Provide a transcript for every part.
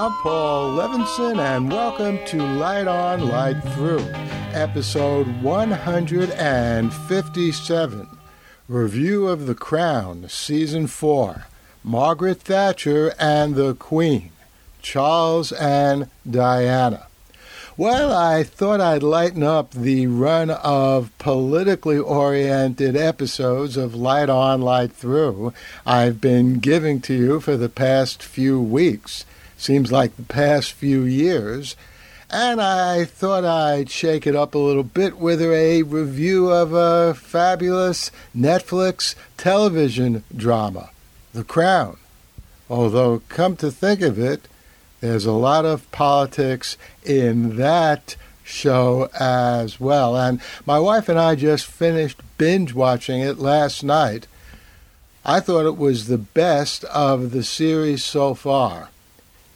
I'm Paul Levinson, and welcome to Light On, Light Through, episode 157 Review of The Crown, Season 4 Margaret Thatcher and the Queen, Charles and Diana. Well, I thought I'd lighten up the run of politically oriented episodes of Light On, Light Through I've been giving to you for the past few weeks. Seems like the past few years. And I thought I'd shake it up a little bit with a review of a fabulous Netflix television drama, The Crown. Although, come to think of it, there's a lot of politics in that show as well. And my wife and I just finished binge watching it last night. I thought it was the best of the series so far.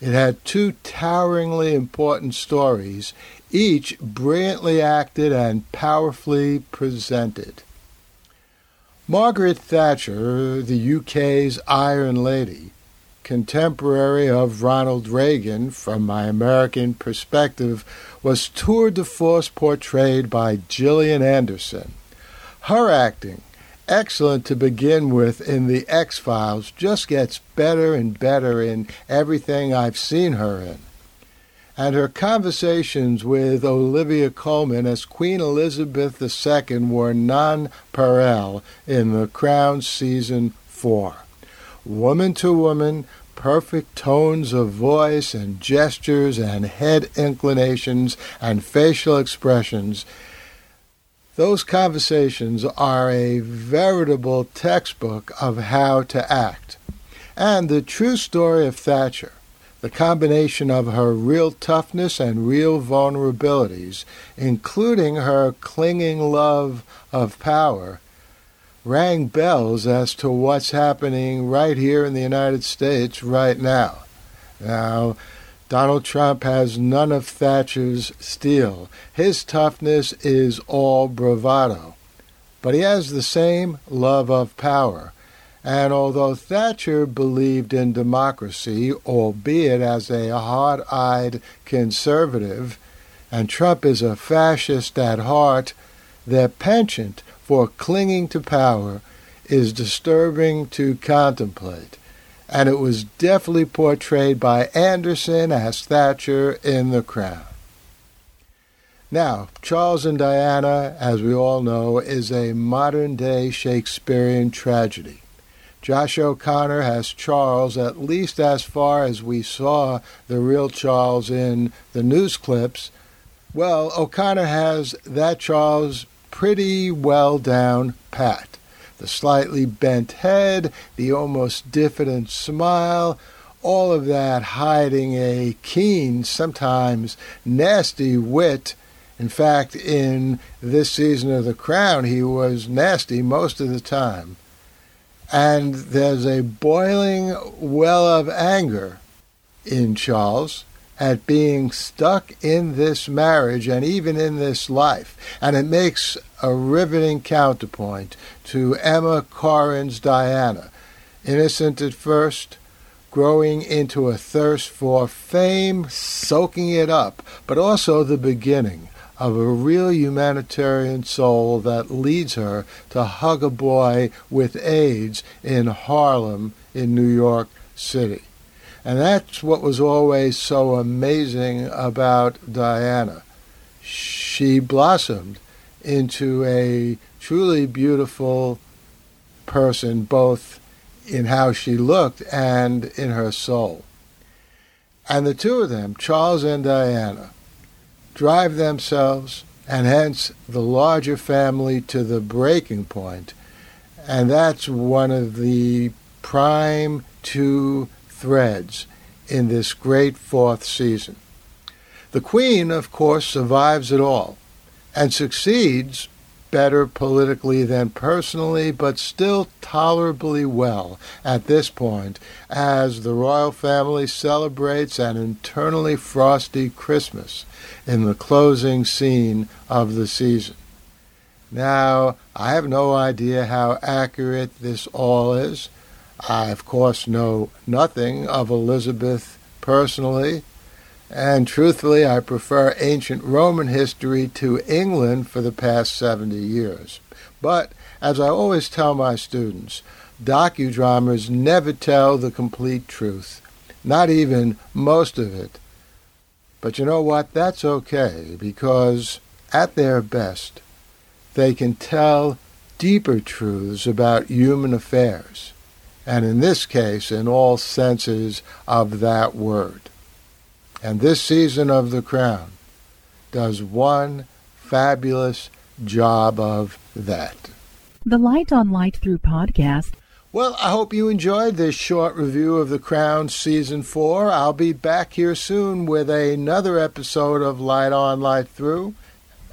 It had two toweringly important stories, each brilliantly acted and powerfully presented. Margaret Thatcher, the UK's Iron Lady, contemporary of Ronald Reagan from my American perspective, was tour de force portrayed by Gillian Anderson. Her acting, excellent to begin with in The X Files, just gets better and better in everything I've seen her in. And her conversations with Olivia Colman as Queen Elizabeth II were nonpareil in The Crown Season 4 woman to woman, perfect tones of voice and gestures and head inclinations and facial expressions. Those conversations are a veritable textbook of how to act. And the true story of Thatcher, the combination of her real toughness and real vulnerabilities, including her clinging love of power, rang bells as to what's happening right here in the United States right now. Now, Donald Trump has none of Thatcher's steel. His toughness is all bravado. But he has the same love of power. And although Thatcher believed in democracy, albeit as a hard eyed conservative, and Trump is a fascist at heart, their penchant for clinging to power is disturbing to contemplate. And it was definitely portrayed by Anderson as Thatcher in The Crown. Now, Charles and Diana, as we all know, is a modern day Shakespearean tragedy. Josh O'Connor has Charles at least as far as we saw the real Charles in the news clips. Well, O'Connor has that Charles pretty well down pat. The slightly bent head, the almost diffident smile, all of that hiding a keen, sometimes nasty wit. In fact, in this season of The Crown, he was nasty most of the time. And there's a boiling well of anger in Charles at being stuck in this marriage and even in this life. And it makes a riveting counterpoint to Emma Corrin's Diana, innocent at first, growing into a thirst for fame, soaking it up, but also the beginning of a real humanitarian soul that leads her to hug a boy with AIDS in Harlem in New York City. And that's what was always so amazing about Diana. She blossomed into a truly beautiful person, both in how she looked and in her soul. And the two of them, Charles and Diana, drive themselves and hence the larger family to the breaking point. And that's one of the prime two threads in this great fourth season. The Queen, of course, survives it all and succeeds better politically than personally, but still tolerably well at this point as the royal family celebrates an internally frosty Christmas in the closing scene of the season. Now, I have no idea how accurate this all is. I, of course, know nothing of Elizabeth personally, and truthfully, I prefer ancient Roman history to England for the past 70 years. But, as I always tell my students, docudramas never tell the complete truth, not even most of it. But you know what? That's okay, because at their best, they can tell deeper truths about human affairs, and in this case, in all senses of that word. And this season of The Crown does one fabulous job of that. The Light on Light Through podcast. Well, I hope you enjoyed this short review of The Crown Season 4. I'll be back here soon with another episode of Light on Light Through.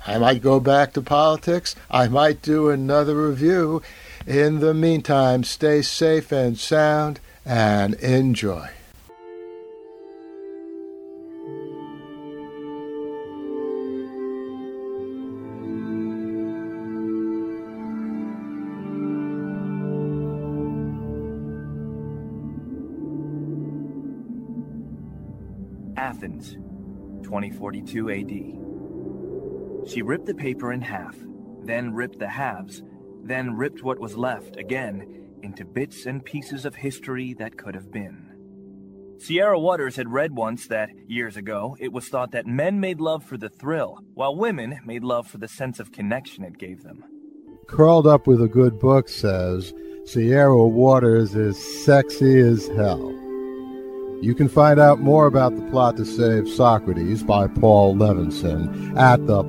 I might go back to politics. I might do another review. In the meantime, stay safe and sound and enjoy. Athens, 2042 AD. She ripped the paper in half, then ripped the halves, then ripped what was left again into bits and pieces of history that could have been. Sierra Waters had read once that, years ago, it was thought that men made love for the thrill, while women made love for the sense of connection it gave them. Curled Up with a Good Book says Sierra Waters is sexy as hell. You can find out more about the plot to save Socrates by Paul Levinson at the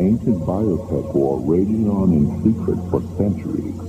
ancient biotech war raging on in secret for centuries.